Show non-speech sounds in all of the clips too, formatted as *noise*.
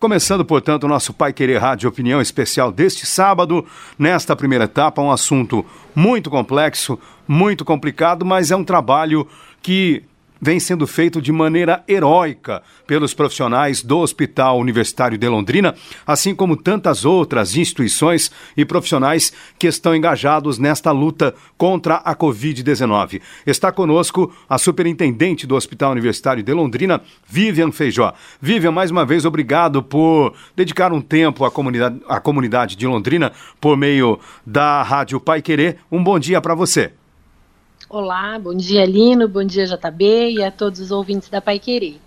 Começando, portanto, o nosso Pai Querer Rádio Opinião Especial deste sábado, nesta primeira etapa, um assunto muito complexo, muito complicado, mas é um trabalho que vem sendo feito de maneira heróica pelos profissionais do Hospital Universitário de Londrina, assim como tantas outras instituições e profissionais que estão engajados nesta luta contra a Covid-19. Está conosco a superintendente do Hospital Universitário de Londrina, Vivian Feijó. Vivian, mais uma vez, obrigado por dedicar um tempo à comunidade, à comunidade de Londrina por meio da Rádio Pai Querer. Um bom dia para você. Olá, bom dia Lino, bom dia JB e a todos os ouvintes da Pai Querer.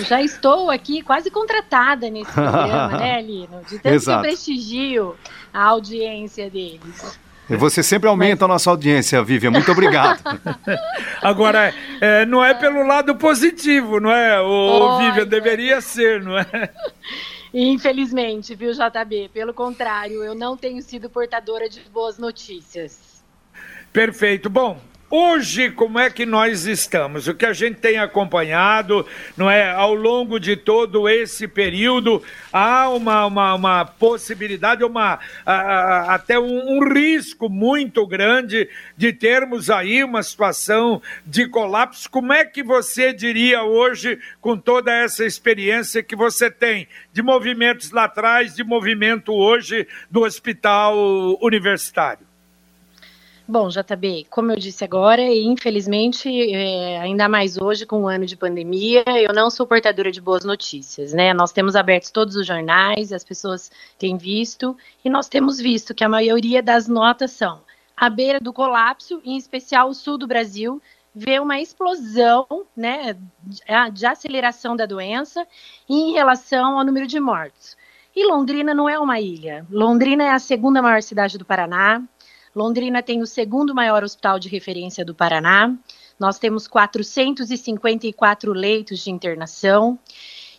Já estou aqui quase contratada nesse programa, né, *laughs* Lino? De tanto Exato. que eu prestigio a audiência deles. Você sempre aumenta a nossa audiência, Vivian. Muito obrigado. *laughs* Agora, é, não é pelo lado positivo, não é? O Vivian deveria ser, não é? *laughs* Infelizmente, viu, JB? Pelo contrário, eu não tenho sido portadora de boas notícias. Perfeito. Bom, Hoje, como é que nós estamos? O que a gente tem acompanhado, não é? Ao longo de todo esse período, há uma, uma, uma possibilidade, uma, a, a, até um, um, risco muito grande de termos aí uma situação de colapso. Como é que você diria hoje, com toda essa experiência que você tem de movimentos lá atrás, de movimento hoje do hospital universitário? Bom, JB, como eu disse agora, e infelizmente, é, ainda mais hoje com o ano de pandemia, eu não sou portadora de boas notícias, né? Nós temos abertos todos os jornais, as pessoas têm visto, e nós temos visto que a maioria das notas são à beira do colapso, em especial o sul do Brasil, vê uma explosão né, de aceleração da doença em relação ao número de mortos. E Londrina não é uma ilha. Londrina é a segunda maior cidade do Paraná, Londrina tem o segundo maior hospital de referência do Paraná. Nós temos 454 leitos de internação.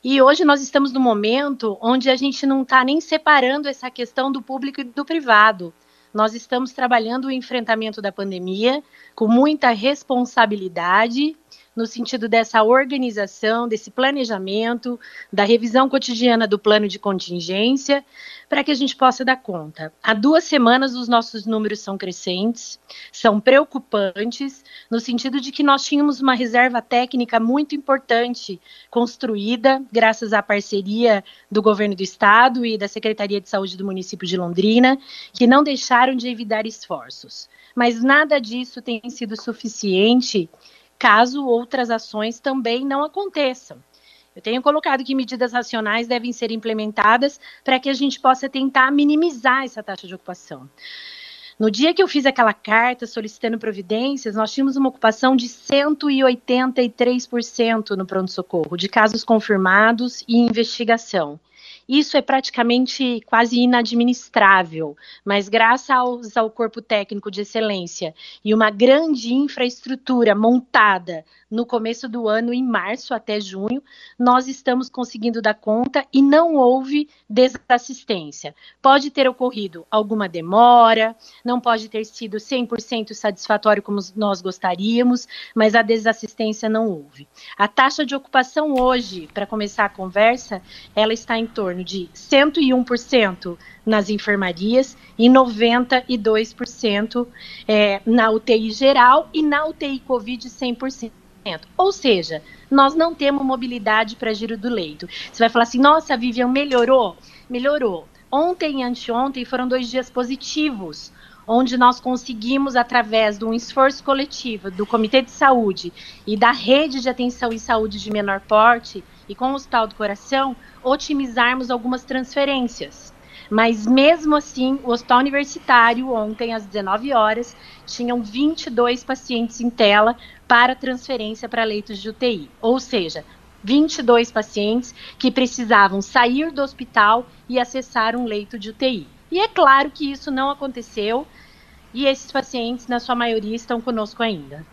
E hoje nós estamos no momento onde a gente não está nem separando essa questão do público e do privado. Nós estamos trabalhando o enfrentamento da pandemia com muita responsabilidade no sentido dessa organização, desse planejamento, da revisão cotidiana do plano de contingência, para que a gente possa dar conta. Há duas semanas os nossos números são crescentes, são preocupantes, no sentido de que nós tínhamos uma reserva técnica muito importante construída, graças à parceria do governo do estado e da Secretaria de Saúde do município de Londrina, que não deixaram de evitar esforços. Mas nada disso tem sido suficiente caso outras ações também não aconteçam. Eu tenho colocado que medidas racionais devem ser implementadas para que a gente possa tentar minimizar essa taxa de ocupação. No dia que eu fiz aquela carta solicitando providências, nós tínhamos uma ocupação de 183% no pronto-socorro, de casos confirmados e investigação. Isso é praticamente quase inadministrável, mas graças ao corpo técnico de excelência e uma grande infraestrutura montada no começo do ano, em março até junho, nós estamos conseguindo dar conta e não houve desassistência. Pode ter ocorrido alguma demora, não pode ter sido 100% satisfatório como nós gostaríamos, mas a desassistência não houve. A taxa de ocupação hoje, para começar a conversa, ela está em torno de 101% nas enfermarias e 92% é, na UTI geral e na UTI Covid 100%. Ou seja, nós não temos mobilidade para giro do leito. Você vai falar assim, nossa, Vivian, melhorou? Melhorou. Ontem e anteontem foram dois dias positivos, onde nós conseguimos, através de um esforço coletivo do Comitê de Saúde e da Rede de Atenção em Saúde de Menor Porte e com o Hospital do Coração, otimizarmos algumas transferências. Mas mesmo assim, o hospital universitário, ontem às 19 horas, tinham 22 pacientes em tela para transferência para leitos de UTI. Ou seja, 22 pacientes que precisavam sair do hospital e acessar um leito de UTI. E é claro que isso não aconteceu e esses pacientes, na sua maioria, estão conosco ainda.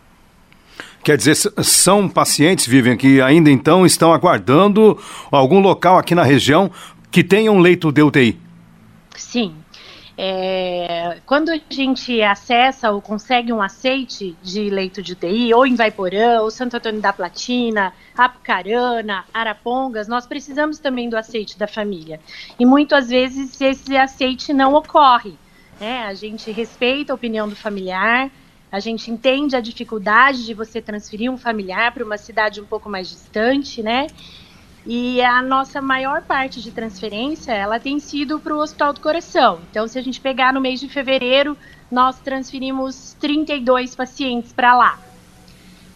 Quer dizer, são pacientes, Vivian, que ainda então estão aguardando algum local aqui na região que tenha um leito de UTI? Sim. É, quando a gente acessa ou consegue um aceite de leito de UTI, ou em Vaiporã, ou Santo Antônio da Platina, Apucarana, Arapongas, nós precisamos também do aceite da família. E muitas vezes esse aceite não ocorre. Né? A gente respeita a opinião do familiar, a gente entende a dificuldade de você transferir um familiar para uma cidade um pouco mais distante, né? E a nossa maior parte de transferência, ela tem sido para o Hospital do Coração. Então, se a gente pegar no mês de fevereiro, nós transferimos 32 pacientes para lá.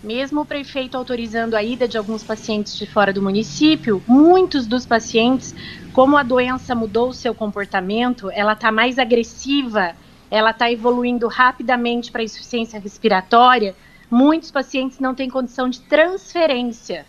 Mesmo o prefeito autorizando a ida de alguns pacientes de fora do município, muitos dos pacientes, como a doença mudou o seu comportamento, ela está mais agressiva, ela está evoluindo rapidamente para insuficiência respiratória, muitos pacientes não têm condição de transferência.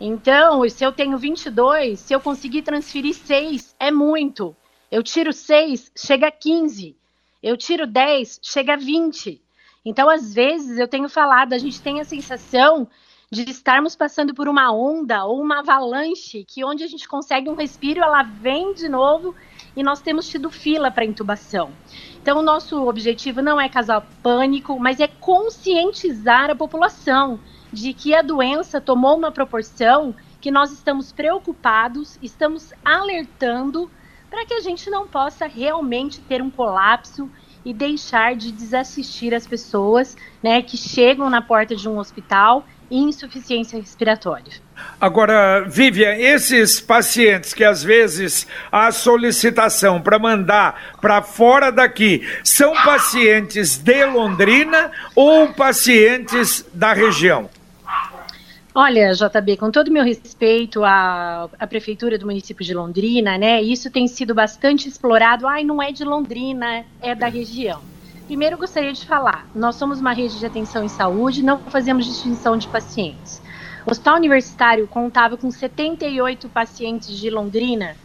Então, se eu tenho 22, se eu conseguir transferir 6, é muito. Eu tiro 6, chega a 15. Eu tiro 10, chega a 20. Então, às vezes, eu tenho falado, a gente tem a sensação de estarmos passando por uma onda ou uma avalanche, que onde a gente consegue um respiro, ela vem de novo e nós temos tido fila para intubação. Então, o nosso objetivo não é causar pânico, mas é conscientizar a população de que a doença tomou uma proporção que nós estamos preocupados, estamos alertando para que a gente não possa realmente ter um colapso e deixar de desassistir as pessoas né, que chegam na porta de um hospital em insuficiência respiratória. Agora, Vivian, esses pacientes que às vezes a solicitação para mandar para fora daqui são pacientes de Londrina ou pacientes da região? Olha, JB, com todo o meu respeito à, à, Prefeitura do município de Londrina, né? Isso tem sido bastante explorado. Ai, não é de Londrina, é da região. Primeiro, gostaria de falar: nós somos uma rede de atenção em saúde, não fazemos distinção de pacientes. O Hospital Universitário contava com 78 pacientes de Londrina,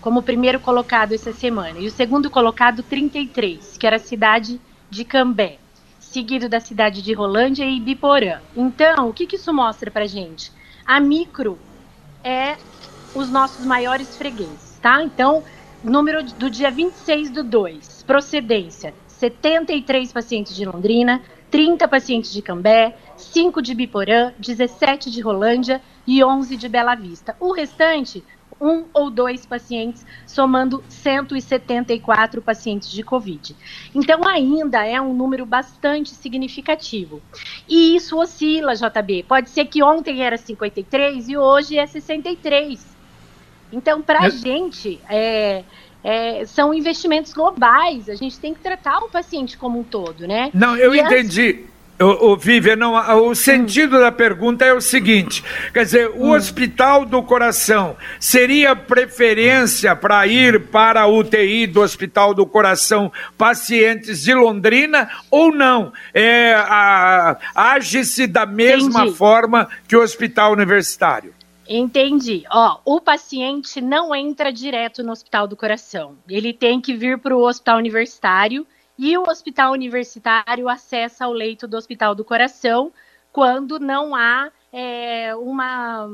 como primeiro colocado essa semana, e o segundo colocado, 33, que era a cidade de Cambé seguido da cidade de Rolândia e Biporã. Então, o que, que isso mostra para gente? A micro é os nossos maiores fregueses, tá? Então, número do dia 26 do 2, procedência, 73 pacientes de Londrina, 30 pacientes de Cambé, 5 de Biporã, 17 de Rolândia e 11 de Bela Vista. O restante, um ou dois pacientes, somando 174 pacientes de Covid. Então, ainda é um número bastante significativo. E isso oscila, JB. Pode ser que ontem era 53 e hoje é 63. Então, para a é... gente, é, é, são investimentos globais. A gente tem que tratar o paciente como um todo, né? Não, eu e entendi. As... O, o Vivian, não, o sentido hum. da pergunta é o seguinte: quer dizer, o hum. Hospital do Coração seria preferência para ir para a UTI do Hospital do Coração pacientes de Londrina ou não? É, age-se da mesma Entendi. forma que o Hospital Universitário? Entendi. Ó, o paciente não entra direto no Hospital do Coração. Ele tem que vir para o Hospital Universitário e o hospital universitário acessa o leito do Hospital do Coração quando não há é, uma,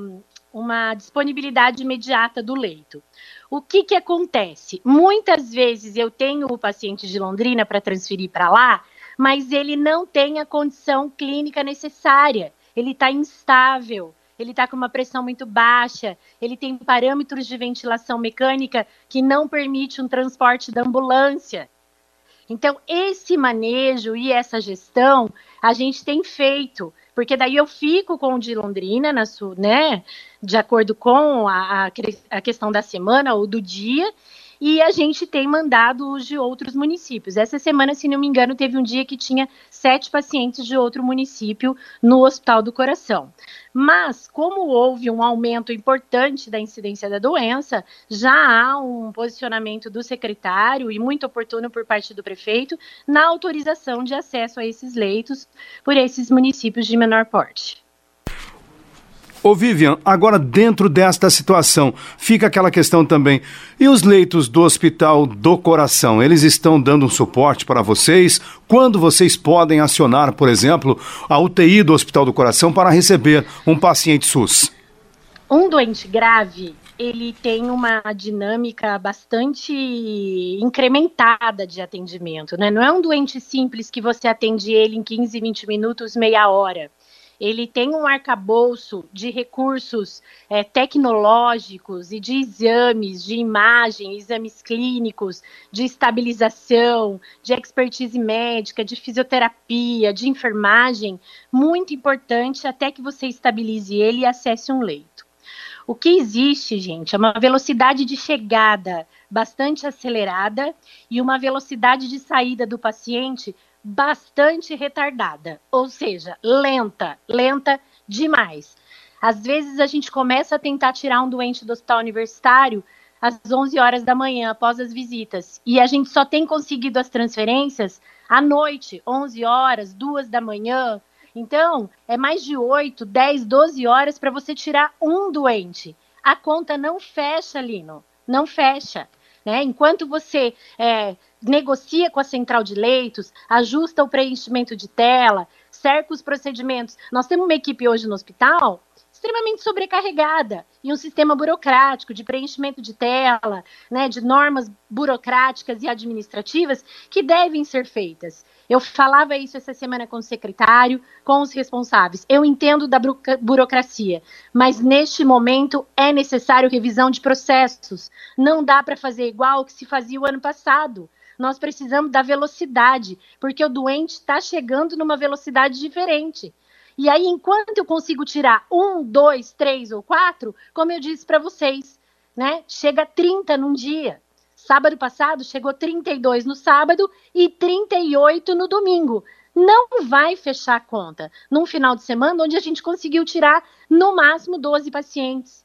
uma disponibilidade imediata do leito. O que, que acontece? Muitas vezes eu tenho o paciente de Londrina para transferir para lá, mas ele não tem a condição clínica necessária. Ele está instável, ele está com uma pressão muito baixa, ele tem parâmetros de ventilação mecânica que não permite um transporte da ambulância. Então, esse manejo e essa gestão a gente tem feito, porque daí eu fico com o de Londrina, na sua, né, de acordo com a, a, a questão da semana ou do dia, e a gente tem mandado de outros municípios. Essa semana, se não me engano, teve um dia que tinha sete pacientes de outro município no Hospital do Coração. Mas, como houve um aumento importante da incidência da doença, já há um posicionamento do secretário e muito oportuno por parte do prefeito na autorização de acesso a esses leitos por esses municípios de menor porte. Ô Vivian, agora dentro desta situação, fica aquela questão também. E os leitos do Hospital do Coração, eles estão dando um suporte para vocês? Quando vocês podem acionar, por exemplo, a UTI do Hospital do Coração para receber um paciente SUS? Um doente grave, ele tem uma dinâmica bastante incrementada de atendimento, né? Não é um doente simples que você atende ele em 15, 20 minutos, meia hora ele tem um arcabouço de recursos é, tecnológicos e de exames, de imagem, exames clínicos, de estabilização, de expertise médica, de fisioterapia, de enfermagem, muito importante até que você estabilize ele e acesse um leito. O que existe, gente, é uma velocidade de chegada bastante acelerada e uma velocidade de saída do paciente bastante retardada, ou seja, lenta, lenta demais. Às vezes a gente começa a tentar tirar um doente do hospital universitário às 11 horas da manhã, após as visitas, e a gente só tem conseguido as transferências à noite, 11 horas, 2 da manhã. Então, é mais de 8, 10, 12 horas para você tirar um doente. A conta não fecha, Lino, não fecha. Né? Enquanto você é, negocia com a central de leitos, ajusta o preenchimento de tela, cerca os procedimentos. Nós temos uma equipe hoje no hospital extremamente sobrecarregada e um sistema burocrático de preenchimento de tela, né, de normas burocráticas e administrativas que devem ser feitas. Eu falava isso essa semana com o secretário, com os responsáveis. Eu entendo da burocracia, mas neste momento é necessário revisão de processos. Não dá para fazer igual que se fazia o ano passado. Nós precisamos da velocidade, porque o doente está chegando numa velocidade diferente. E aí, enquanto eu consigo tirar um, dois, três ou quatro, como eu disse para vocês, né? Chega a 30 num dia. Sábado passado chegou 32 no sábado e 38 no domingo. Não vai fechar a conta num final de semana onde a gente conseguiu tirar no máximo 12 pacientes.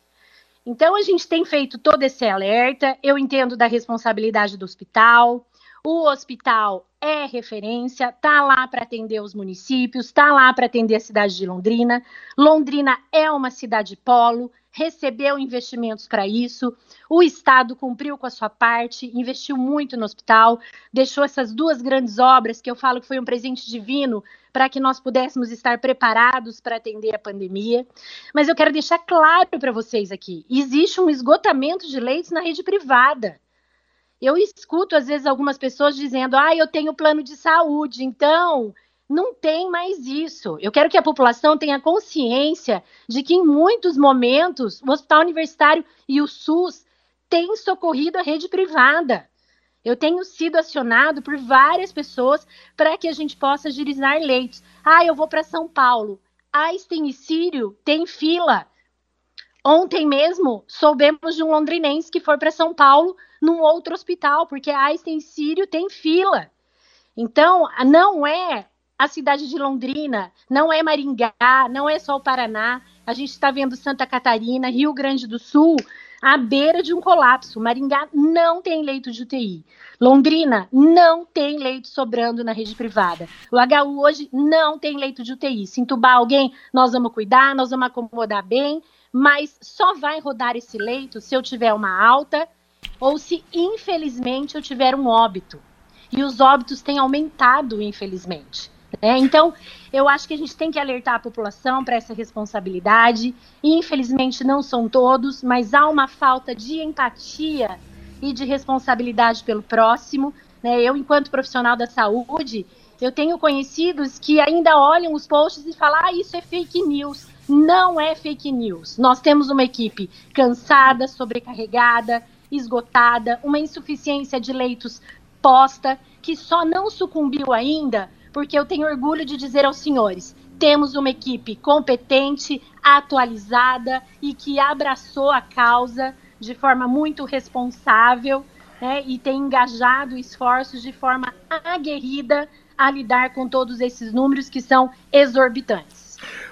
Então a gente tem feito todo esse alerta. Eu entendo da responsabilidade do hospital. O hospital é referência, tá lá para atender os municípios, tá lá para atender a cidade de Londrina. Londrina é uma cidade polo, recebeu investimentos para isso. O Estado cumpriu com a sua parte, investiu muito no hospital, deixou essas duas grandes obras que eu falo que foi um presente divino para que nós pudéssemos estar preparados para atender a pandemia. Mas eu quero deixar claro para vocês aqui: existe um esgotamento de leitos na rede privada. Eu escuto, às vezes, algumas pessoas dizendo: ah, eu tenho plano de saúde, então não tem mais isso. Eu quero que a população tenha consciência de que, em muitos momentos, o hospital universitário e o SUS têm socorrido a rede privada. Eu tenho sido acionado por várias pessoas para que a gente possa agilizar leitos. Ah, eu vou para São Paulo. Einstein e Sírio tem fila. Ontem mesmo soubemos de um londrinense que foi para São Paulo num outro hospital, porque Einstein Sírio tem fila. Então, não é a cidade de Londrina, não é Maringá, não é só o Paraná. A gente está vendo Santa Catarina, Rio Grande do Sul, à beira de um colapso. Maringá não tem leito de UTI. Londrina não tem leito sobrando na rede privada. O HU hoje não tem leito de UTI. Se entubar alguém, nós vamos cuidar, nós vamos acomodar bem, mas só vai rodar esse leito se eu tiver uma alta ou se, infelizmente, eu tiver um óbito. E os óbitos têm aumentado, infelizmente. Né? Então, eu acho que a gente tem que alertar a população para essa responsabilidade. Infelizmente, não são todos, mas há uma falta de empatia e de responsabilidade pelo próximo. Né? Eu, enquanto profissional da saúde, eu tenho conhecidos que ainda olham os posts e falam: ah, isso é fake news. Não é fake news. Nós temos uma equipe cansada, sobrecarregada, esgotada, uma insuficiência de leitos posta, que só não sucumbiu ainda, porque eu tenho orgulho de dizer aos senhores: temos uma equipe competente, atualizada e que abraçou a causa de forma muito responsável né, e tem engajado esforços de forma aguerrida a lidar com todos esses números que são exorbitantes.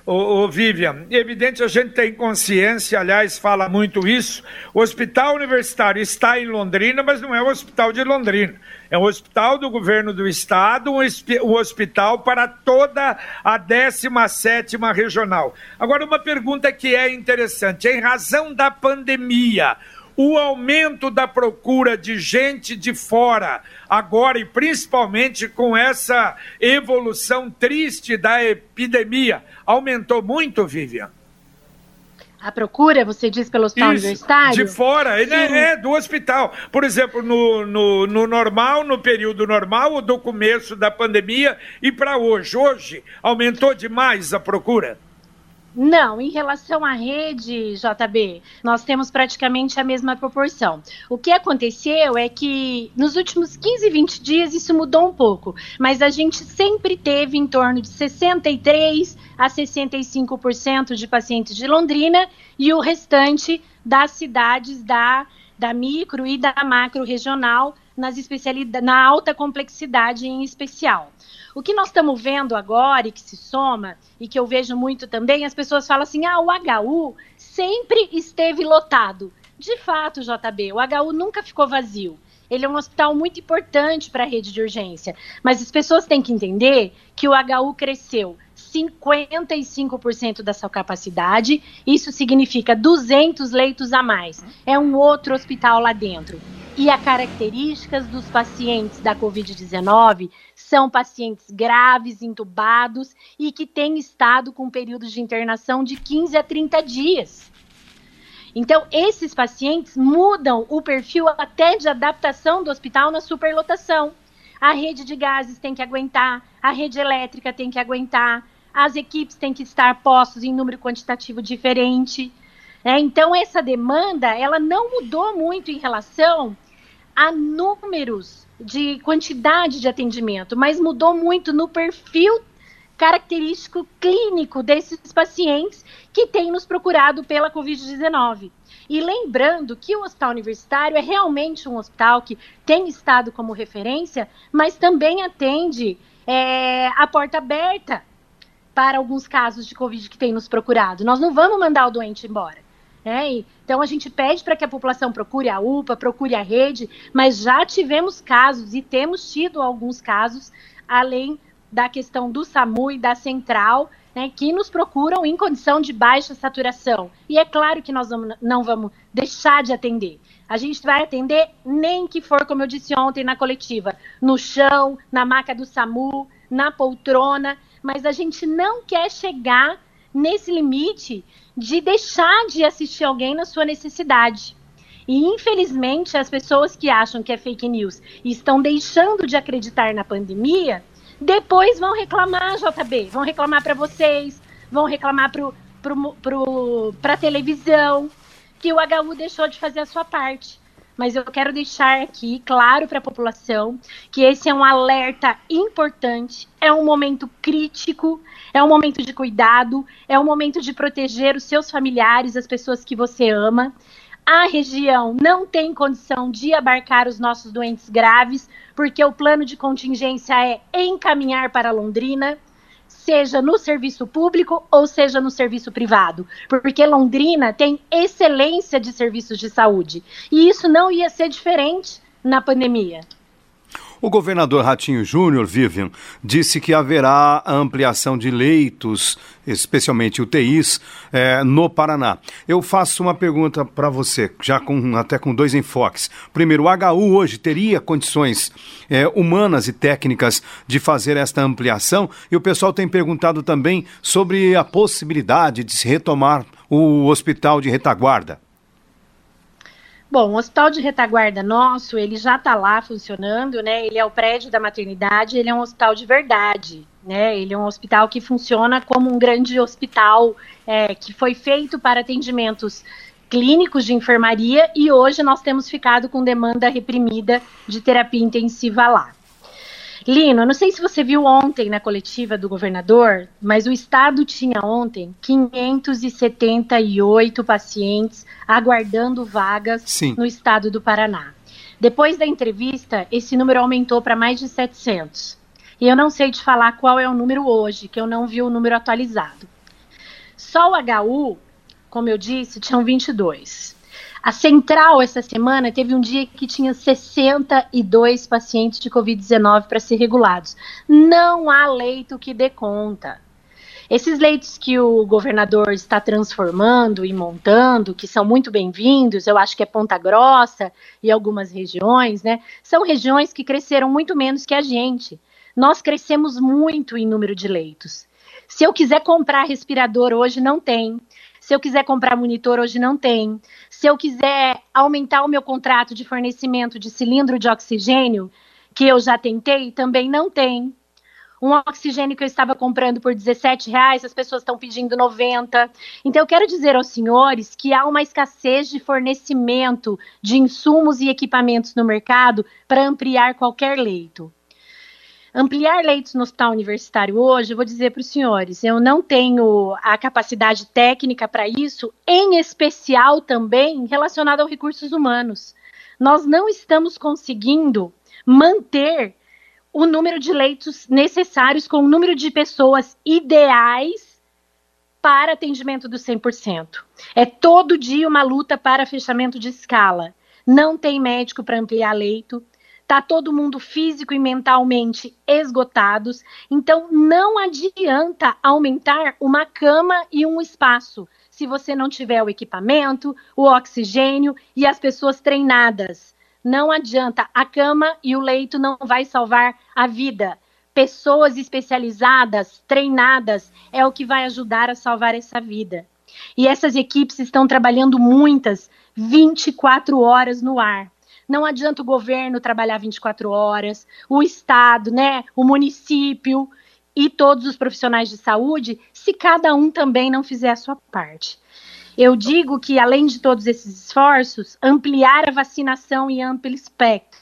Ô, ô, Vivian, evidente a gente tem consciência, aliás, fala muito isso. O hospital universitário está em Londrina, mas não é o hospital de Londrina. É um hospital do governo do estado, um hospital para toda a 17 regional. Agora, uma pergunta que é interessante: em razão da pandemia, o aumento da procura de gente de fora, agora e principalmente com essa evolução triste da epidemia, aumentou muito, Vivian? A procura, você diz, pelo hospital Isso, universitário? De fora, é, é, do hospital. Por exemplo, no, no, no, normal, no período normal, do começo da pandemia e para hoje. Hoje aumentou demais a procura? Não, em relação à rede, JB, nós temos praticamente a mesma proporção. O que aconteceu é que nos últimos 15, 20 dias isso mudou um pouco, mas a gente sempre teve em torno de 63 a 65% de pacientes de Londrina e o restante das cidades da, da micro e da macro regional nas especialidades, na alta complexidade em especial. O que nós estamos vendo agora e que se soma, e que eu vejo muito também, as pessoas falam assim: ah, o HU sempre esteve lotado. De fato, JB, o HU nunca ficou vazio. Ele é um hospital muito importante para a rede de urgência. Mas as pessoas têm que entender que o HU cresceu 55% da sua capacidade. Isso significa 200 leitos a mais. É um outro hospital lá dentro. E as características dos pacientes da Covid-19 são pacientes graves, intubados e que têm estado com períodos de internação de 15 a 30 dias. Então, esses pacientes mudam o perfil até de adaptação do hospital na superlotação. A rede de gases tem que aguentar, a rede elétrica tem que aguentar, as equipes têm que estar postos em número quantitativo diferente. É, então, essa demanda, ela não mudou muito em relação a números de quantidade de atendimento, mas mudou muito no perfil característico clínico desses pacientes que têm nos procurado pela Covid-19. E lembrando que o hospital universitário é realmente um hospital que tem estado como referência, mas também atende é, a porta aberta para alguns casos de Covid que tem nos procurado. Nós não vamos mandar o doente embora. Né? Então a gente pede para que a população procure a UPA, procure a rede, mas já tivemos casos e temos tido alguns casos, além da questão do SAMU e da central, né, que nos procuram em condição de baixa saturação. E é claro que nós vamos, não vamos deixar de atender. A gente vai atender nem que for, como eu disse ontem na coletiva, no chão, na maca do SAMU, na poltrona, mas a gente não quer chegar nesse limite de deixar de assistir alguém na sua necessidade. E infelizmente as pessoas que acham que é fake news e estão deixando de acreditar na pandemia, depois vão reclamar, JB, vão reclamar para vocês, vão reclamar para pro, pro, a televisão que o HU deixou de fazer a sua parte mas eu quero deixar aqui claro para a população que esse é um alerta importante, é um momento crítico, é um momento de cuidado, é um momento de proteger os seus familiares, as pessoas que você ama. A região não tem condição de abarcar os nossos doentes graves, porque o plano de contingência é encaminhar para Londrina seja no serviço público ou seja no serviço privado, porque Londrina tem excelência de serviços de saúde e isso não ia ser diferente na pandemia. O governador Ratinho Júnior, Vivian, disse que haverá ampliação de leitos, especialmente UTIs, é, no Paraná. Eu faço uma pergunta para você, já com, até com dois enfoques. Primeiro, o HU hoje teria condições é, humanas e técnicas de fazer esta ampliação? E o pessoal tem perguntado também sobre a possibilidade de se retomar o hospital de retaguarda. Bom, o hospital de retaguarda nosso, ele já está lá funcionando, né? Ele é o prédio da maternidade, ele é um hospital de verdade, né? Ele é um hospital que funciona como um grande hospital é, que foi feito para atendimentos clínicos de enfermaria e hoje nós temos ficado com demanda reprimida de terapia intensiva lá. Lino, não sei se você viu ontem na coletiva do governador, mas o estado tinha ontem 578 pacientes aguardando vagas Sim. no estado do Paraná. Depois da entrevista, esse número aumentou para mais de 700. E eu não sei te falar qual é o número hoje, que eu não vi o número atualizado. Só o HU, como eu disse, tinham 22. A central, essa semana, teve um dia que tinha 62 pacientes de Covid-19 para ser regulados. Não há leito que dê conta. Esses leitos que o governador está transformando e montando, que são muito bem-vindos, eu acho que é Ponta Grossa e algumas regiões, né? São regiões que cresceram muito menos que a gente. Nós crescemos muito em número de leitos. Se eu quiser comprar respirador hoje, não tem. Se eu quiser comprar monitor, hoje não tem. Se eu quiser aumentar o meu contrato de fornecimento de cilindro de oxigênio, que eu já tentei, também não tem. Um oxigênio que eu estava comprando por 17 reais, as pessoas estão pedindo 90. Então, eu quero dizer aos senhores que há uma escassez de fornecimento de insumos e equipamentos no mercado para ampliar qualquer leito. Ampliar leitos no hospital universitário hoje, eu vou dizer para os senhores, eu não tenho a capacidade técnica para isso, em especial também relacionado aos recursos humanos. Nós não estamos conseguindo manter o número de leitos necessários com o número de pessoas ideais para atendimento do 100%. É todo dia uma luta para fechamento de escala. Não tem médico para ampliar leito, tá todo mundo físico e mentalmente esgotados, então não adianta aumentar uma cama e um espaço se você não tiver o equipamento, o oxigênio e as pessoas treinadas. Não adianta, a cama e o leito não vai salvar a vida. Pessoas especializadas, treinadas, é o que vai ajudar a salvar essa vida. E essas equipes estão trabalhando muitas 24 horas no ar. Não adianta o governo trabalhar 24 horas, o estado, né, o município e todos os profissionais de saúde, se cada um também não fizer a sua parte. Eu digo que, além de todos esses esforços, ampliar a vacinação em amplo espectro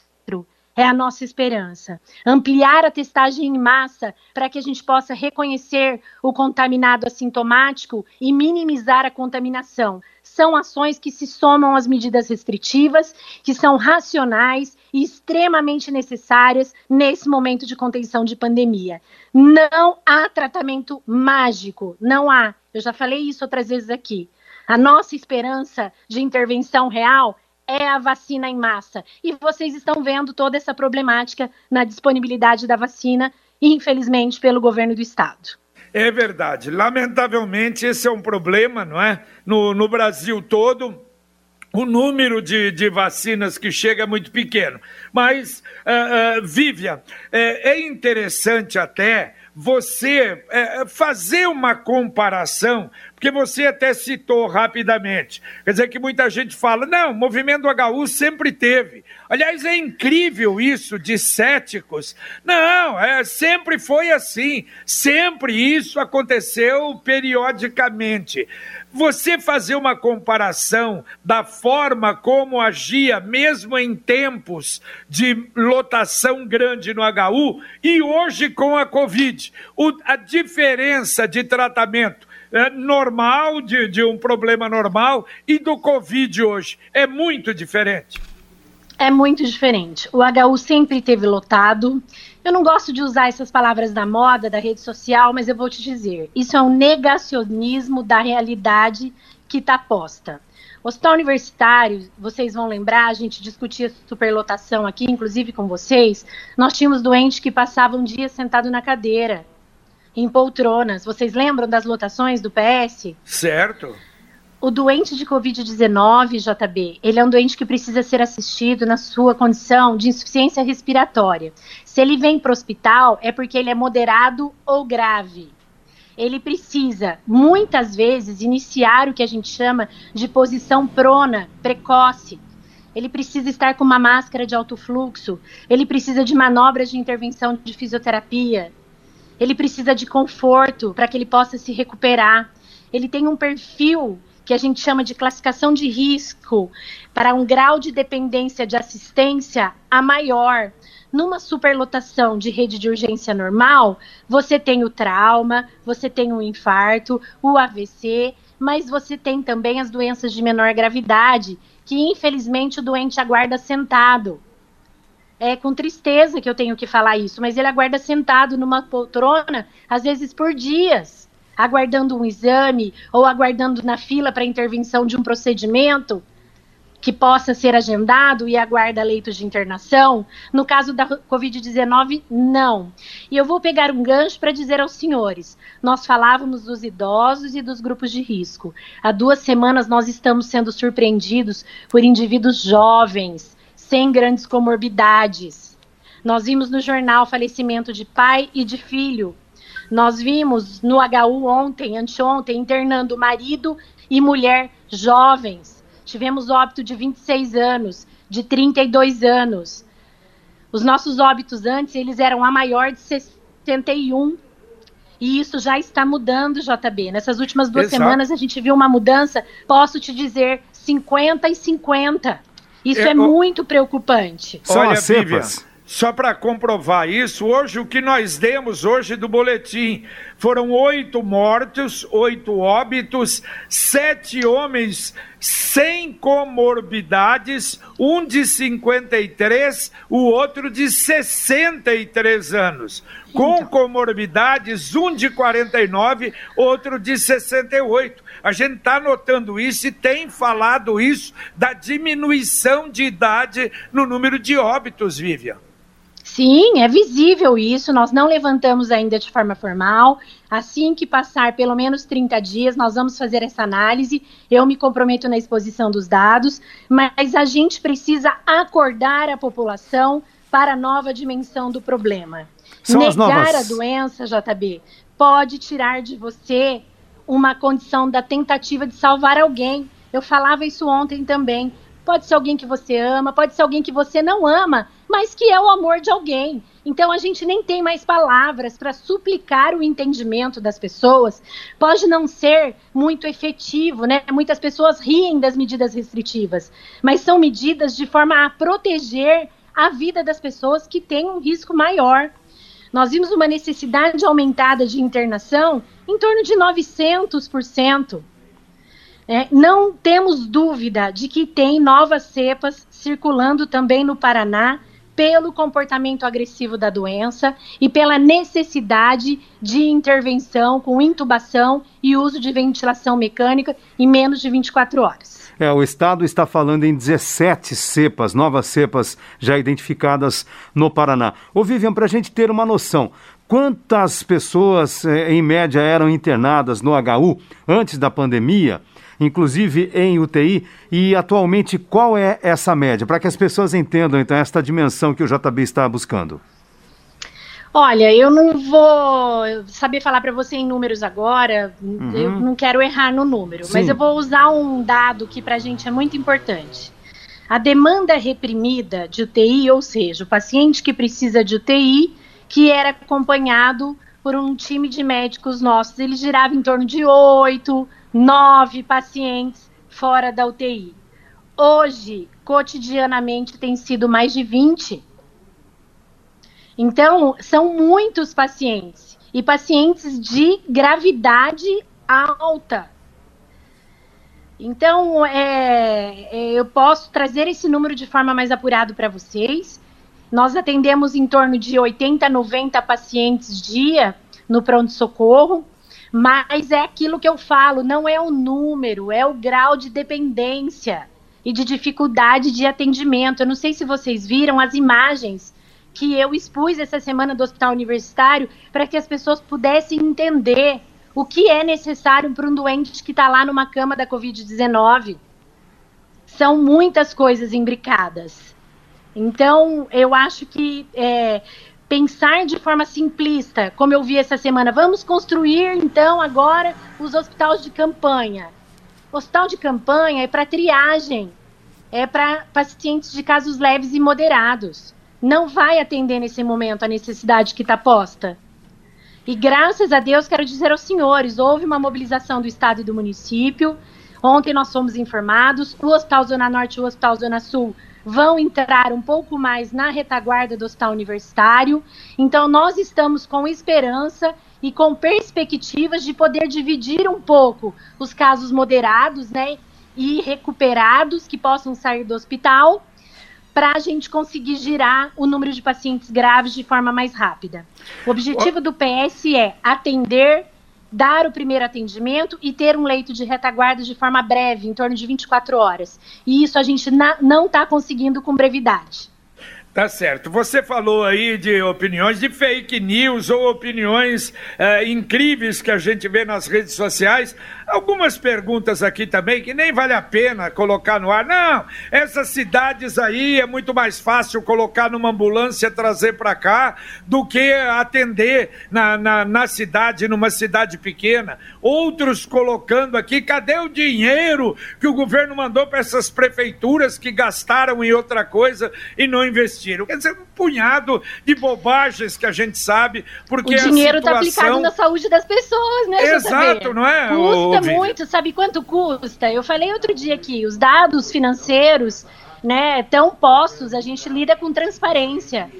é a nossa esperança. Ampliar a testagem em massa para que a gente possa reconhecer o contaminado assintomático e minimizar a contaminação. São ações que se somam às medidas restritivas, que são racionais e extremamente necessárias nesse momento de contenção de pandemia. Não há tratamento mágico, não há. Eu já falei isso outras vezes aqui. A nossa esperança de intervenção real é a vacina em massa. E vocês estão vendo toda essa problemática na disponibilidade da vacina, infelizmente, pelo governo do estado. É verdade. Lamentavelmente, esse é um problema, não é? No, no Brasil todo, o número de, de, vacinas que chega é muito pequeno. Mas, uh, uh, é, é interessante até você é, fazer uma comparação porque você até citou rapidamente. Quer dizer que muita gente fala, não, o movimento HU sempre teve. Aliás, é incrível isso de céticos. Não, é, sempre foi assim. Sempre isso aconteceu periodicamente. Você fazer uma comparação da forma como agia, mesmo em tempos de lotação grande no HU, e hoje com a Covid, o, a diferença de tratamento é, normal, de, de um problema normal, e do Covid hoje. É muito diferente. É muito diferente. O HU sempre teve lotado. Eu não gosto de usar essas palavras da moda, da rede social, mas eu vou te dizer: isso é um negacionismo da realidade que está posta. Hospital universitário, vocês vão lembrar, a gente discutia superlotação aqui, inclusive com vocês. Nós tínhamos doentes que passavam um dia sentado na cadeira em poltronas. Vocês lembram das lotações do PS? Certo. O doente de Covid-19, JB, ele é um doente que precisa ser assistido na sua condição de insuficiência respiratória. Se ele vem para o hospital, é porque ele é moderado ou grave. Ele precisa, muitas vezes, iniciar o que a gente chama de posição prona, precoce. Ele precisa estar com uma máscara de alto fluxo. Ele precisa de manobras de intervenção de fisioterapia ele precisa de conforto para que ele possa se recuperar. Ele tem um perfil que a gente chama de classificação de risco para um grau de dependência de assistência a maior. Numa superlotação de rede de urgência normal, você tem o trauma, você tem o infarto, o AVC, mas você tem também as doenças de menor gravidade, que infelizmente o doente aguarda sentado é com tristeza que eu tenho que falar isso, mas ele aguarda sentado numa poltrona, às vezes por dias, aguardando um exame ou aguardando na fila para intervenção de um procedimento que possa ser agendado e aguarda leitos de internação. No caso da Covid-19, não. E eu vou pegar um gancho para dizer aos senhores: nós falávamos dos idosos e dos grupos de risco. Há duas semanas nós estamos sendo surpreendidos por indivíduos jovens sem grandes comorbidades. Nós vimos no jornal falecimento de pai e de filho. Nós vimos no HU ontem, anteontem, internando marido e mulher jovens. Tivemos óbito de 26 anos, de 32 anos. Os nossos óbitos antes, eles eram a maior de 61. E isso já está mudando, JB. Nessas últimas duas Exato. semanas a gente viu uma mudança, posso te dizer, 50 e 50. Isso é, é muito preocupante. São Olha, as cepas. Só para comprovar isso, hoje o que nós demos hoje do boletim foram oito mortos, oito óbitos, sete homens sem comorbidades, um de 53, o outro de 63 anos. Com então. comorbidades, um de 49, outro de 68. A gente está notando isso e tem falado isso da diminuição de idade no número de óbitos, Vivian. Sim, é visível isso. Nós não levantamos ainda de forma formal. Assim que passar pelo menos 30 dias, nós vamos fazer essa análise. Eu me comprometo na exposição dos dados, mas a gente precisa acordar a população para a nova dimensão do problema. São Negar a doença, JB, pode tirar de você uma condição da tentativa de salvar alguém. Eu falava isso ontem também. Pode ser alguém que você ama, pode ser alguém que você não ama, mas que é o amor de alguém. Então a gente nem tem mais palavras para suplicar o entendimento das pessoas. Pode não ser muito efetivo, né? Muitas pessoas riem das medidas restritivas, mas são medidas de forma a proteger a vida das pessoas que têm um risco maior. Nós vimos uma necessidade aumentada de internação em torno de 900%. É, não temos dúvida de que tem novas cepas circulando também no Paraná pelo comportamento agressivo da doença e pela necessidade de intervenção com intubação e uso de ventilação mecânica em menos de 24 horas. É, o Estado está falando em 17 cepas, novas cepas já identificadas no Paraná. Ô Vivian, para a gente ter uma noção, quantas pessoas, eh, em média, eram internadas no HU antes da pandemia? Inclusive em UTI. E atualmente, qual é essa média? Para que as pessoas entendam, então, esta dimensão que o JB está buscando. Olha, eu não vou saber falar para você em números agora, uhum. eu não quero errar no número, Sim. mas eu vou usar um dado que para a gente é muito importante. A demanda reprimida de UTI, ou seja, o paciente que precisa de UTI, que era acompanhado por um time de médicos nossos, ele girava em torno de oito nove pacientes fora da UTI. Hoje, cotidianamente, tem sido mais de 20. Então, são muitos pacientes e pacientes de gravidade alta. Então, é, é, eu posso trazer esse número de forma mais apurada para vocês. Nós atendemos em torno de 80, 90 pacientes dia no pronto-socorro. Mas é aquilo que eu falo, não é o número, é o grau de dependência e de dificuldade de atendimento. Eu não sei se vocês viram as imagens que eu expus essa semana do Hospital Universitário para que as pessoas pudessem entender o que é necessário para um doente que está lá numa cama da Covid-19. São muitas coisas imbricadas. Então, eu acho que é, pensar de forma simplista, como eu vi essa semana, vamos construir então agora os hospitais de campanha. hospital de campanha é para triagem, é para pacientes de casos leves e moderados. Não vai atender nesse momento a necessidade que está posta. E graças a Deus, quero dizer aos senhores, houve uma mobilização do Estado e do município. Ontem nós fomos informados, o Hospital Zona Norte e o Hospital Zona Sul vão entrar um pouco mais na retaguarda do hospital universitário. Então, nós estamos com esperança e com perspectivas de poder dividir um pouco os casos moderados, né, e recuperados que possam sair do hospital, para a gente conseguir girar o número de pacientes graves de forma mais rápida. O objetivo do PS é atender dar o primeiro atendimento e ter um leito de retaguarda de forma breve, em torno de 24 horas. E isso a gente não está conseguindo com brevidade. Tá certo. Você falou aí de opiniões de fake news ou opiniões é, incríveis que a gente vê nas redes sociais. Algumas perguntas aqui também que nem vale a pena colocar no ar. Não, essas cidades aí é muito mais fácil colocar numa ambulância, trazer para cá, do que atender na, na, na cidade, numa cidade pequena. Outros colocando aqui, cadê o dinheiro que o governo mandou para essas prefeituras que gastaram em outra coisa e não investiram? Quer dizer, um punhado de bobagens que a gente sabe, porque o dinheiro está situação... aplicado na saúde das pessoas, né? Exato, não é? Custa muito, sabe quanto custa? Eu falei outro dia aqui, os dados financeiros, né, tão postos, a gente lida com transparência.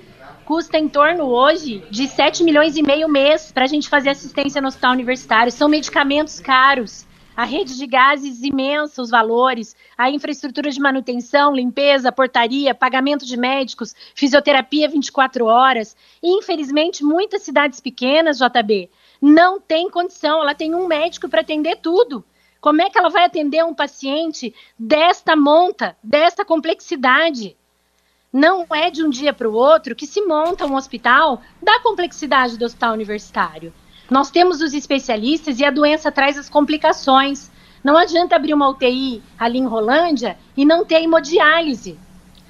Custa em torno hoje de 7 milhões e meio mês para a gente fazer assistência no hospital universitário. São medicamentos caros a rede de gases imensa, os valores, a infraestrutura de manutenção, limpeza, portaria, pagamento de médicos, fisioterapia 24 horas. E, infelizmente, muitas cidades pequenas, JB, não tem condição, ela tem um médico para atender tudo. Como é que ela vai atender um paciente desta monta, desta complexidade? Não é de um dia para o outro que se monta um hospital da complexidade do hospital universitário. Nós temos os especialistas e a doença traz as complicações. Não adianta abrir uma UTI ali em Rolândia e não ter hemodiálise,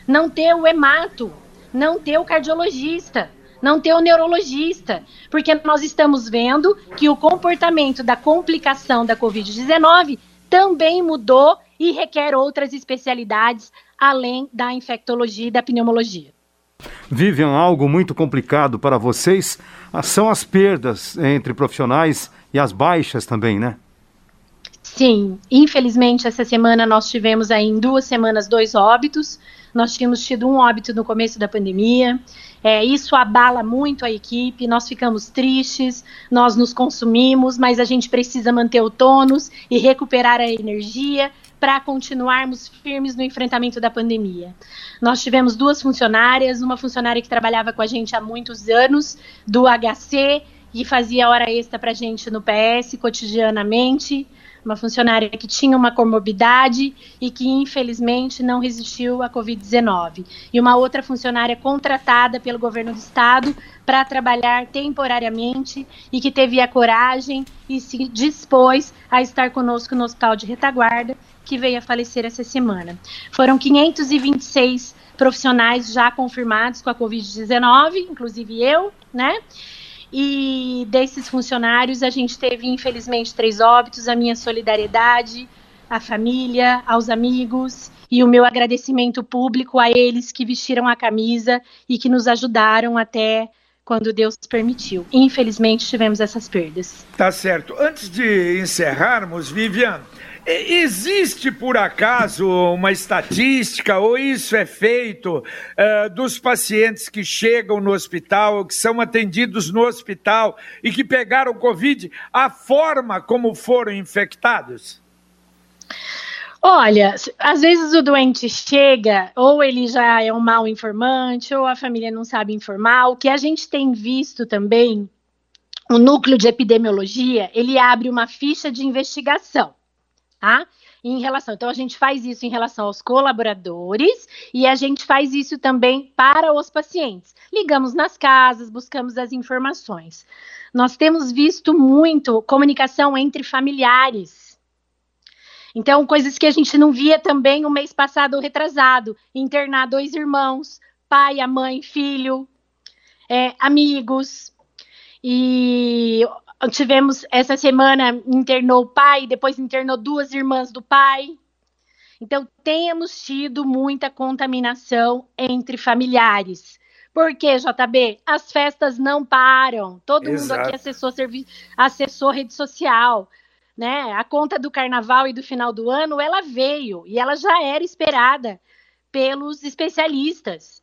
não ter o hemato, não ter o cardiologista não ter o neurologista, porque nós estamos vendo que o comportamento da complicação da Covid-19 também mudou e requer outras especialidades além da infectologia e da pneumologia. Vivian, algo muito complicado para vocês são as perdas entre profissionais e as baixas também, né? Sim, infelizmente essa semana nós tivemos aí em duas semanas dois óbitos. Nós tínhamos tido um óbito no começo da pandemia. É, isso abala muito a equipe, nós ficamos tristes, nós nos consumimos, mas a gente precisa manter o tônus e recuperar a energia para continuarmos firmes no enfrentamento da pandemia. Nós tivemos duas funcionárias, uma funcionária que trabalhava com a gente há muitos anos, do HC, e fazia hora extra para a gente no PS cotidianamente, uma funcionária que tinha uma comorbidade e que infelizmente não resistiu à Covid-19. E uma outra funcionária contratada pelo governo do estado para trabalhar temporariamente e que teve a coragem e se dispôs a estar conosco no hospital de retaguarda, que veio a falecer essa semana. Foram 526 profissionais já confirmados com a Covid-19, inclusive eu, né? E desses funcionários, a gente teve, infelizmente, três óbitos. A minha solidariedade à família, aos amigos e o meu agradecimento público a eles que vestiram a camisa e que nos ajudaram até quando Deus permitiu. Infelizmente, tivemos essas perdas. Tá certo. Antes de encerrarmos, Vivian, Existe, por acaso, uma estatística, ou isso é feito, uh, dos pacientes que chegam no hospital, que são atendidos no hospital e que pegaram Covid, a forma como foram infectados? Olha, às vezes o doente chega, ou ele já é um mau informante, ou a família não sabe informar. O que a gente tem visto também, o núcleo de epidemiologia, ele abre uma ficha de investigação tá? Em relação, então a gente faz isso em relação aos colaboradores e a gente faz isso também para os pacientes. Ligamos nas casas, buscamos as informações. Nós temos visto muito comunicação entre familiares. Então, coisas que a gente não via também o mês passado ou retrasado, internar dois irmãos, pai, a mãe, filho, é, amigos. E tivemos essa semana internou o pai, depois internou duas irmãs do pai. Então temos tido muita contaminação entre familiares. Por quê, JB? As festas não param. Todo Exato. mundo aqui acessou, acessou rede social. Né? A conta do carnaval e do final do ano, ela veio e ela já era esperada pelos especialistas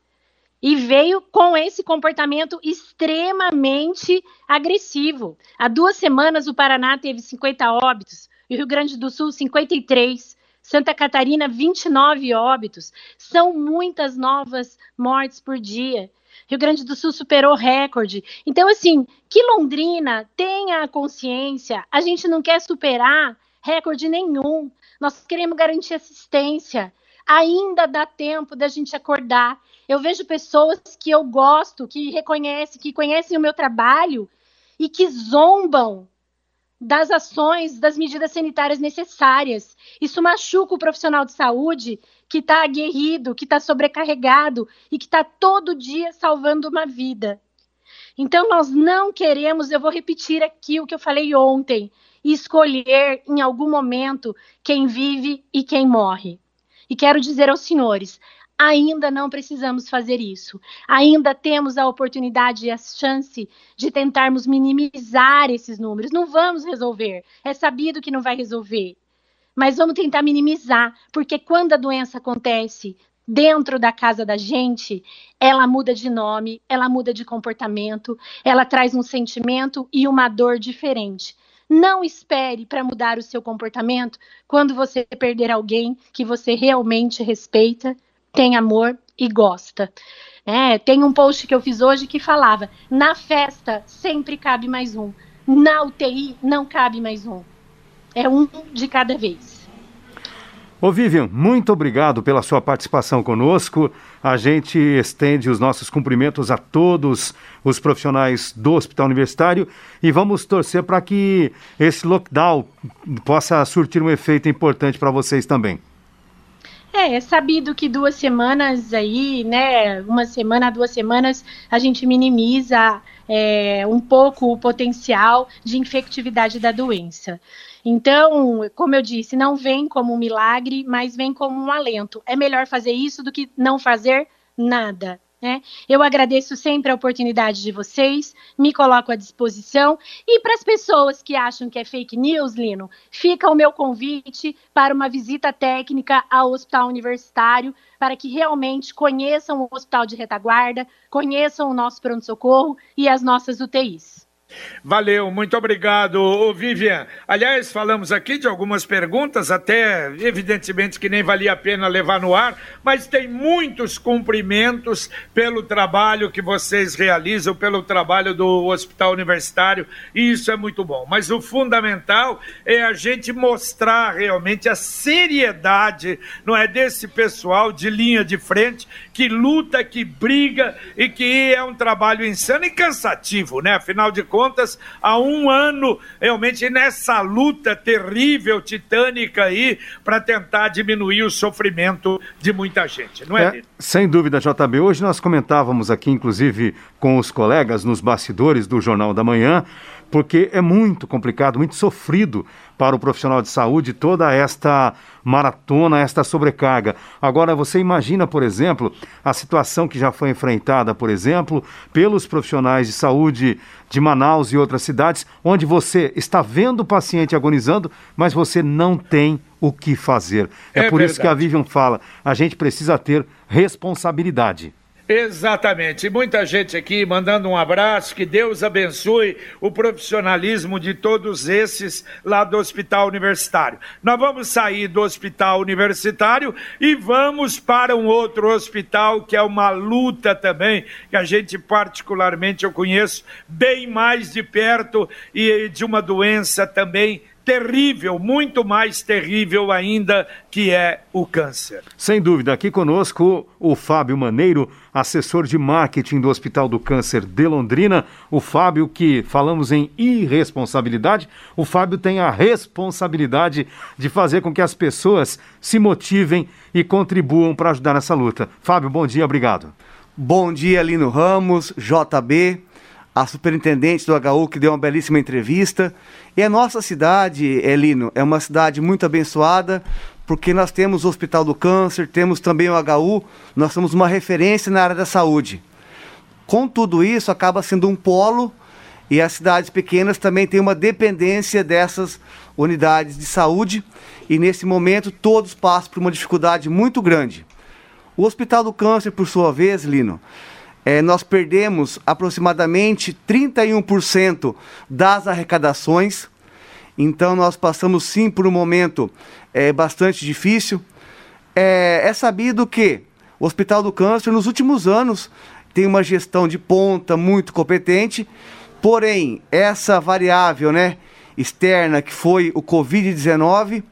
e veio com esse comportamento extremamente agressivo. Há duas semanas o Paraná teve 50 óbitos, e o Rio Grande do Sul 53, Santa Catarina 29 óbitos. São muitas novas mortes por dia. Rio Grande do Sul superou recorde. Então, assim, que Londrina tenha consciência, a gente não quer superar recorde nenhum. Nós queremos garantir assistência Ainda dá tempo da gente acordar. Eu vejo pessoas que eu gosto, que reconhecem, que conhecem o meu trabalho e que zombam das ações, das medidas sanitárias necessárias. Isso machuca o profissional de saúde que está aguerrido, que está sobrecarregado e que está todo dia salvando uma vida. Então, nós não queremos, eu vou repetir aqui o que eu falei ontem, escolher em algum momento quem vive e quem morre. E quero dizer aos senhores: ainda não precisamos fazer isso. Ainda temos a oportunidade e a chance de tentarmos minimizar esses números. Não vamos resolver, é sabido que não vai resolver. Mas vamos tentar minimizar, porque quando a doença acontece, dentro da casa da gente, ela muda de nome, ela muda de comportamento, ela traz um sentimento e uma dor diferente. Não espere para mudar o seu comportamento quando você perder alguém que você realmente respeita, tem amor e gosta. É, tem um post que eu fiz hoje que falava: na festa sempre cabe mais um, na UTI não cabe mais um. É um de cada vez. Ô Vivian, muito obrigado pela sua participação conosco. A gente estende os nossos cumprimentos a todos os profissionais do Hospital Universitário e vamos torcer para que esse lockdown possa surtir um efeito importante para vocês também. É, é sabido que duas semanas aí, né, uma semana, duas semanas, a gente minimiza é, um pouco o potencial de infectividade da doença. Então, como eu disse, não vem como um milagre, mas vem como um alento. É melhor fazer isso do que não fazer nada. Né? Eu agradeço sempre a oportunidade de vocês, me coloco à disposição. E para as pessoas que acham que é fake news, Lino, fica o meu convite para uma visita técnica ao Hospital Universitário, para que realmente conheçam o Hospital de Retaguarda, conheçam o nosso pronto-socorro e as nossas UTIs. Valeu, muito obrigado, Vivian. Aliás, falamos aqui de algumas perguntas, até evidentemente que nem valia a pena levar no ar, mas tem muitos cumprimentos pelo trabalho que vocês realizam, pelo trabalho do Hospital Universitário, e isso é muito bom. Mas o fundamental é a gente mostrar realmente a seriedade, não é, desse pessoal de linha de frente que luta, que briga e que é um trabalho insano e cansativo, né? Afinal de contas, contas, há um ano, realmente nessa luta terrível, titânica aí, para tentar diminuir o sofrimento de muita gente, não é? é sem dúvida, JB. Hoje nós comentávamos aqui, inclusive, com os colegas nos bastidores do Jornal da Manhã, porque é muito complicado, muito sofrido para o profissional de saúde toda esta maratona, esta sobrecarga. Agora, você imagina, por exemplo, a situação que já foi enfrentada, por exemplo, pelos profissionais de saúde de Manaus e outras cidades, onde você está vendo o paciente agonizando, mas você não tem o que fazer. É, é por verdade. isso que a Vivian fala: a gente precisa ter responsabilidade. Exatamente. Muita gente aqui mandando um abraço, que Deus abençoe o profissionalismo de todos esses lá do Hospital Universitário. Nós vamos sair do Hospital Universitário e vamos para um outro hospital que é uma luta também, que a gente particularmente eu conheço bem mais de perto e de uma doença também terrível, muito mais terrível ainda, que é o câncer. Sem dúvida, aqui conosco o Fábio Maneiro, assessor de marketing do Hospital do Câncer de Londrina. O Fábio, que falamos em irresponsabilidade, o Fábio tem a responsabilidade de fazer com que as pessoas se motivem e contribuam para ajudar nessa luta. Fábio, bom dia, obrigado. Bom dia, Lino Ramos, JB a superintendente do HU, que deu uma belíssima entrevista. E a nossa cidade, Elino, é uma cidade muito abençoada, porque nós temos o Hospital do Câncer, temos também o HU, nós somos uma referência na área da saúde. Com tudo isso, acaba sendo um polo e as cidades pequenas também têm uma dependência dessas unidades de saúde e nesse momento todos passam por uma dificuldade muito grande. O Hospital do Câncer, por sua vez, Lino, é, nós perdemos aproximadamente 31% das arrecadações. Então, nós passamos sim por um momento é, bastante difícil. É, é sabido que o Hospital do Câncer, nos últimos anos, tem uma gestão de ponta muito competente, porém, essa variável né, externa, que foi o Covid-19,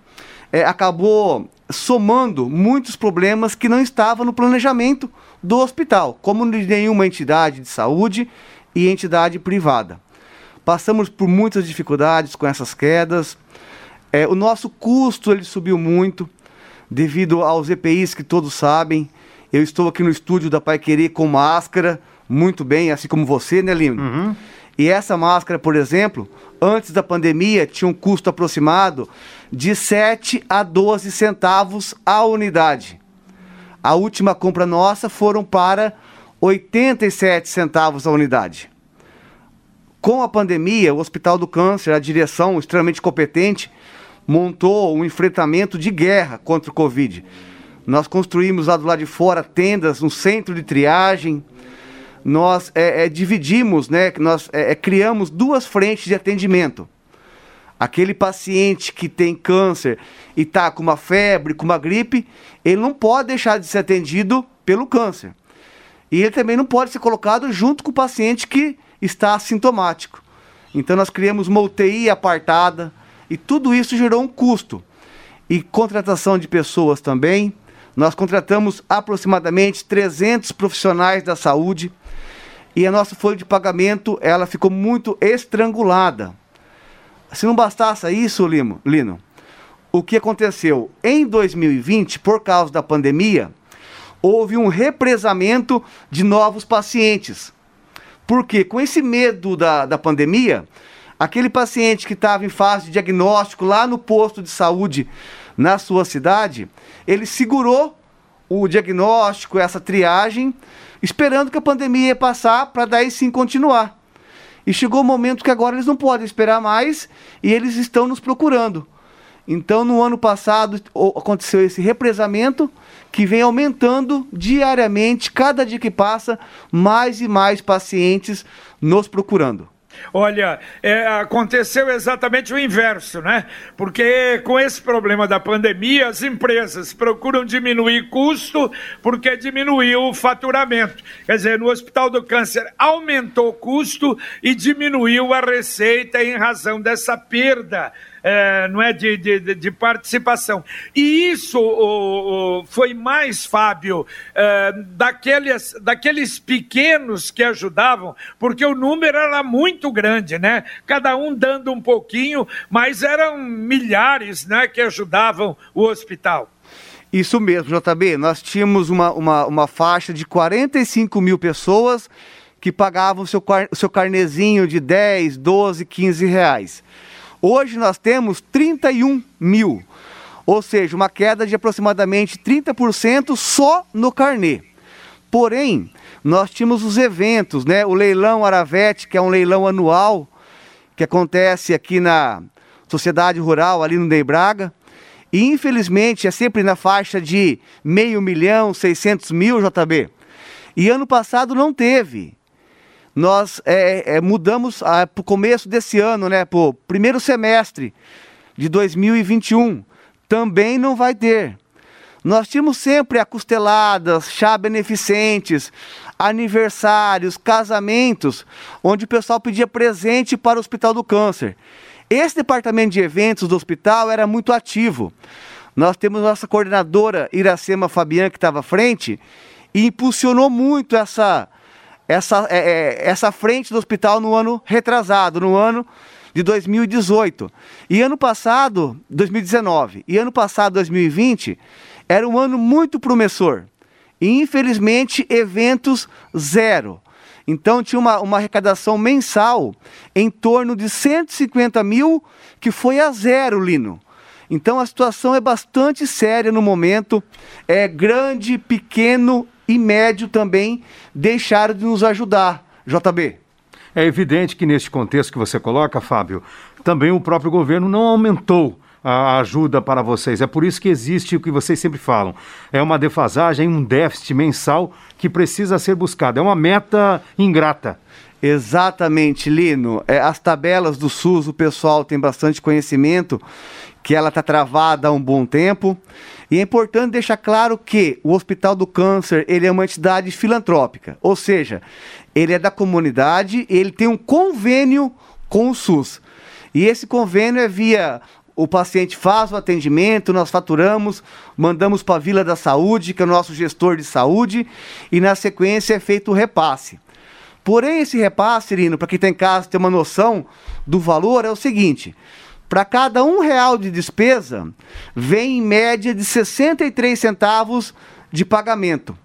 é, acabou somando muitos problemas que não estavam no planejamento do hospital, como de nenhuma entidade de saúde e entidade privada. Passamos por muitas dificuldades com essas quedas. É, o nosso custo ele subiu muito devido aos EPIs que todos sabem. Eu estou aqui no estúdio da Pai Querer com máscara, muito bem, assim como você, né, Lino? Uhum. E essa máscara, por exemplo, antes da pandemia, tinha um custo aproximado de 7 a 12 centavos a unidade. A última compra nossa foram para 87 centavos a unidade. Com a pandemia, o Hospital do Câncer, a direção extremamente competente, montou um enfrentamento de guerra contra o Covid. Nós construímos lá do lado de fora tendas, um centro de triagem, nós é, é, dividimos, né, nós é, é, criamos duas frentes de atendimento. Aquele paciente que tem câncer e está com uma febre, com uma gripe, ele não pode deixar de ser atendido pelo câncer. E ele também não pode ser colocado junto com o paciente que está assintomático. Então nós criamos uma UTI apartada e tudo isso gerou um custo. E contratação de pessoas também. Nós contratamos aproximadamente 300 profissionais da saúde e a nossa folha de pagamento ela ficou muito estrangulada. Se não bastasse isso, Limo, Lino, o que aconteceu em 2020, por causa da pandemia, houve um represamento de novos pacientes. Porque com esse medo da, da pandemia, aquele paciente que estava em fase de diagnóstico lá no posto de saúde na sua cidade, ele segurou o diagnóstico, essa triagem, esperando que a pandemia ia passar para daí sim continuar. E chegou o momento que agora eles não podem esperar mais e eles estão nos procurando. Então, no ano passado, aconteceu esse represamento que vem aumentando diariamente, cada dia que passa, mais e mais pacientes nos procurando. Olha, é, aconteceu exatamente o inverso, né? Porque com esse problema da pandemia, as empresas procuram diminuir custo porque diminuiu o faturamento. Quer dizer, no Hospital do Câncer aumentou o custo e diminuiu a receita em razão dessa perda é, não é, de, de, de, participação. E isso o, o, foi mais, Fábio, é, daqueles, daqueles pequenos que ajudavam, porque o número era muito grande, né? Cada um dando um pouquinho, mas eram milhares né, que ajudavam o hospital. Isso mesmo, JB. Nós tínhamos uma, uma, uma faixa de 45 mil pessoas que pagavam o seu, seu carnezinho de 10, 12, 15 reais. Hoje nós temos 31 mil, ou seja, uma queda de aproximadamente 30% só no carnê. Porém, nós tínhamos os eventos, né? O leilão Aravete, que é um leilão anual, que acontece aqui na Sociedade Rural, ali no Ney Braga. E infelizmente é sempre na faixa de meio milhão, 600 mil, JB. E ano passado não teve nós é, é, mudamos para o começo desse ano, né, para o primeiro semestre de 2021. Também não vai ter. Nós tínhamos sempre acosteladas, chá beneficentes, aniversários, casamentos, onde o pessoal pedia presente para o Hospital do Câncer. Esse departamento de eventos do hospital era muito ativo. Nós temos nossa coordenadora Iracema Fabian, que estava à frente, e impulsionou muito essa, essa, é, é, essa frente do hospital no ano retrasado, no ano de 2018. E ano passado, 2019, e ano passado, 2020, era um ano muito promissor. E infelizmente, eventos zero. Então tinha uma, uma arrecadação mensal em torno de 150 mil, que foi a zero, Lino. Então a situação é bastante séria no momento. É grande, pequeno e médio também deixaram de nos ajudar. JB. É evidente que neste contexto que você coloca, Fábio, também o próprio governo não aumentou a ajuda para vocês. É por isso que existe o que vocês sempre falam. É uma defasagem, um déficit mensal que precisa ser buscado. É uma meta ingrata. Exatamente, Lino. É, as tabelas do SUS, o pessoal tem bastante conhecimento que ela está travada há um bom tempo. E é importante deixar claro que o Hospital do Câncer ele é uma entidade filantrópica, ou seja, ele é da comunidade, ele tem um convênio com o SUS. E esse convênio é via o paciente faz o atendimento, nós faturamos, mandamos para a Vila da Saúde, que é o nosso gestor de saúde, e na sequência é feito o repasse. Porém, esse repasse, Irino, para quem tem em casa ter uma noção do valor, é o seguinte: para cada um real de despesa, vem em média de 63 centavos de pagamento.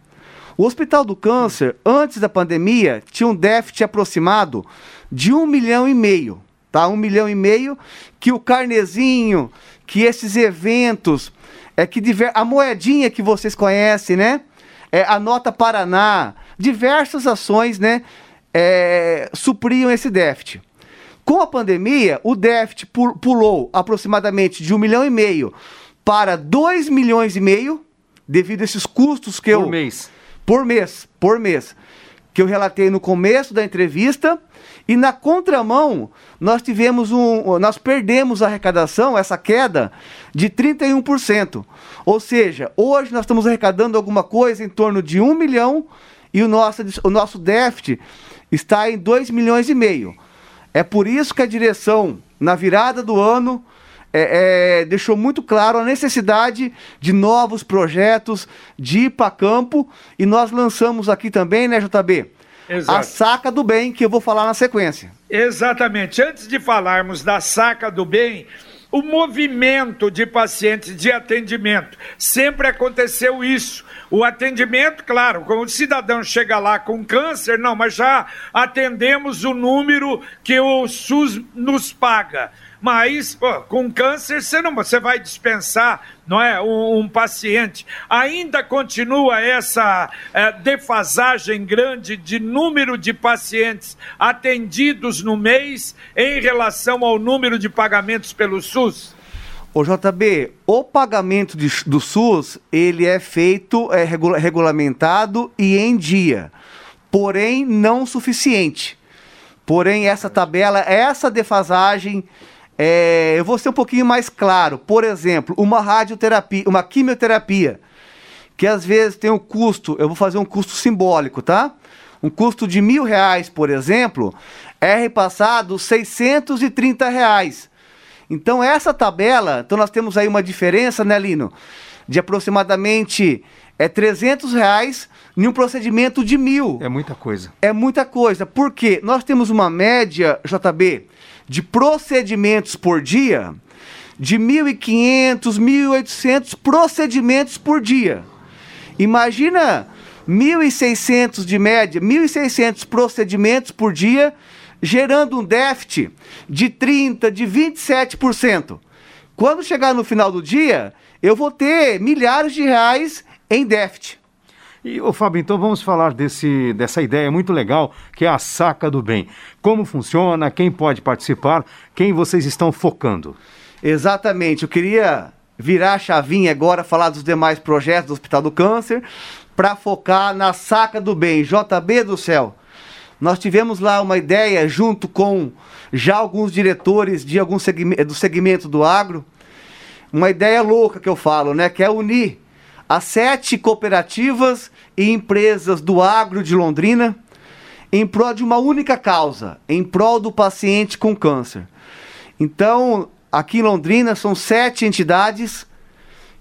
O Hospital do Câncer, antes da pandemia, tinha um déficit aproximado de um milhão e meio. Tá? Um milhão e meio que o carnezinho, que esses eventos, é que diver... a moedinha que vocês conhecem, né? É, a Nota Paraná, diversas ações, né? É, supriam esse déficit. Com a pandemia, o déficit pulou aproximadamente de um milhão e meio para dois milhões e meio, devido a esses custos que por eu. Por mês. Por mês, por mês. Que eu relatei no começo da entrevista. E na contramão, nós tivemos um. Nós perdemos a arrecadação, essa queda, de 31%. Ou seja, hoje nós estamos arrecadando alguma coisa em torno de 1 milhão e o nosso, o nosso déficit está em 2 milhões e meio. É por isso que a direção, na virada do ano, é, é, deixou muito claro a necessidade de novos projetos, de ir para campo, e nós lançamos aqui também, né, JB? Exato. A saca do bem, que eu vou falar na sequência. Exatamente. Antes de falarmos da saca do bem, o movimento de pacientes de atendimento. Sempre aconteceu isso. O atendimento, claro, quando o cidadão chega lá com câncer, não, mas já atendemos o número que o SUS nos paga. Mas pô, com câncer você não você vai dispensar, não é, um, um paciente. Ainda continua essa é, defasagem grande de número de pacientes atendidos no mês em relação ao número de pagamentos pelo SUS. O JB, o pagamento de, do SUS, ele é feito, é regula, regulamentado e em dia, porém não suficiente. Porém, essa tabela, essa defasagem, é, eu vou ser um pouquinho mais claro. Por exemplo, uma radioterapia, uma quimioterapia, que às vezes tem um custo, eu vou fazer um custo simbólico, tá? Um custo de mil reais, por exemplo, é repassado 630 reais. Então, essa tabela, então nós temos aí uma diferença, né, Lino? De aproximadamente é 300 reais em um procedimento de mil. É muita coisa. É muita coisa. Porque nós temos uma média, JB, de procedimentos por dia de 1.500, 1.800 procedimentos por dia. Imagina 1.600 de média, 1.600 procedimentos por dia gerando um déficit de 30%, de 27%. Quando chegar no final do dia, eu vou ter milhares de reais em déficit. E, ô Fábio, então vamos falar desse, dessa ideia muito legal, que é a saca do bem. Como funciona, quem pode participar, quem vocês estão focando? Exatamente, eu queria virar a chavinha agora, falar dos demais projetos do Hospital do Câncer, para focar na saca do bem. JB do céu, nós tivemos lá uma ideia junto com já alguns diretores de algum segmento, do segmento do agro, uma ideia louca que eu falo, né? Que é unir as sete cooperativas e empresas do agro de Londrina em prol de uma única causa, em prol do paciente com câncer. Então, aqui em Londrina são sete entidades,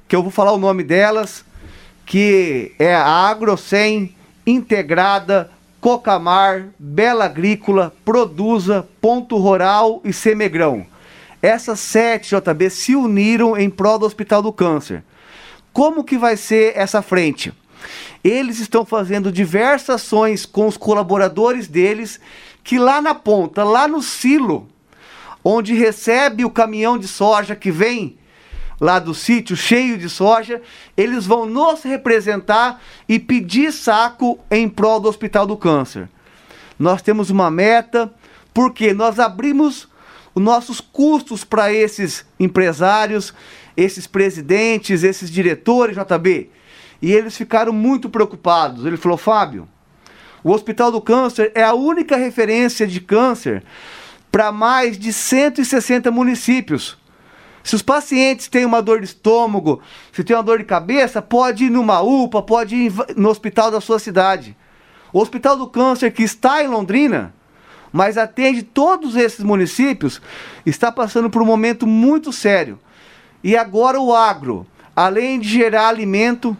que eu vou falar o nome delas, que é a AgroSem Integrada Cocamar, Bela Agrícola, Produza, Ponto Rural e Semegrão. Essas sete JB se uniram em prol do Hospital do Câncer. Como que vai ser essa frente? Eles estão fazendo diversas ações com os colaboradores deles, que lá na ponta, lá no silo, onde recebe o caminhão de soja que vem lá do sítio cheio de soja, eles vão nos representar e pedir saco em prol do Hospital do Câncer. Nós temos uma meta, porque nós abrimos os nossos custos para esses empresários, esses presidentes, esses diretores, JB. E eles ficaram muito preocupados. Ele falou: Fábio, o Hospital do Câncer é a única referência de câncer para mais de 160 municípios. Se os pacientes têm uma dor de estômago, se tem uma dor de cabeça, pode ir numa UPA, pode ir no hospital da sua cidade. O Hospital do Câncer que está em Londrina, mas atende todos esses municípios, está passando por um momento muito sério. E agora o agro, além de gerar alimento,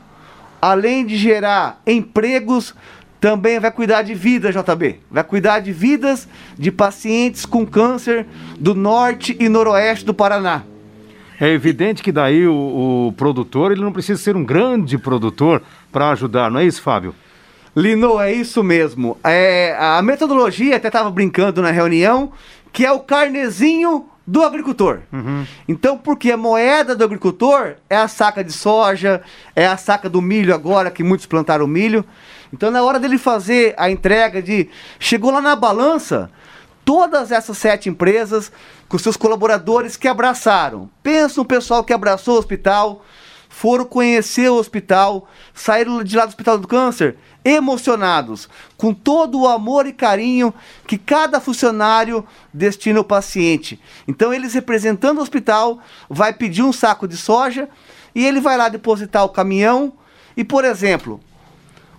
além de gerar empregos, também vai cuidar de vidas, JB. Vai cuidar de vidas de pacientes com câncer do norte e noroeste do Paraná. É evidente que daí o, o produtor ele não precisa ser um grande produtor para ajudar, não é isso, Fábio? Lino, é isso mesmo. É, a metodologia, até estava brincando na reunião, que é o carnezinho do agricultor. Uhum. Então, porque a moeda do agricultor é a saca de soja, é a saca do milho agora, que muitos plantaram milho. Então, na hora dele fazer a entrega de. Chegou lá na balança, todas essas sete empresas, com seus colaboradores que abraçaram. Pensa no pessoal que abraçou o hospital, foram conhecer o hospital, saíram de lá do Hospital do Câncer emocionados, com todo o amor e carinho que cada funcionário destina ao paciente. Então, eles representando o hospital, vai pedir um saco de soja e ele vai lá depositar o caminhão. E, por exemplo,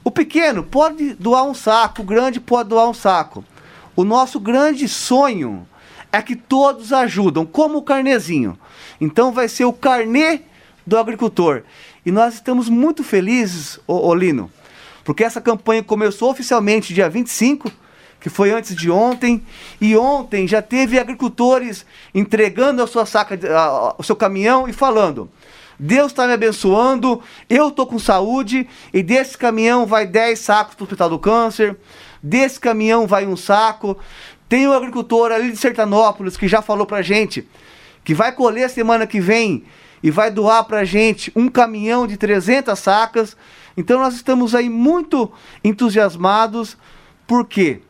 o pequeno pode doar um saco, o grande pode doar um saco. O nosso grande sonho é que todos ajudam, como o carnezinho. Então vai ser o carnê do agricultor. E nós estamos muito felizes, Olino, porque essa campanha começou oficialmente dia 25, que foi antes de ontem, e ontem já teve agricultores entregando a sua saca, a, o seu caminhão e falando: Deus está me abençoando, eu estou com saúde, e desse caminhão vai 10 sacos para o Hospital do Câncer, desse caminhão vai um saco. Tem um agricultor ali de Sertanópolis que já falou para gente que vai colher semana que vem e vai doar para gente um caminhão de 300 sacas. Então nós estamos aí muito entusiasmados, porque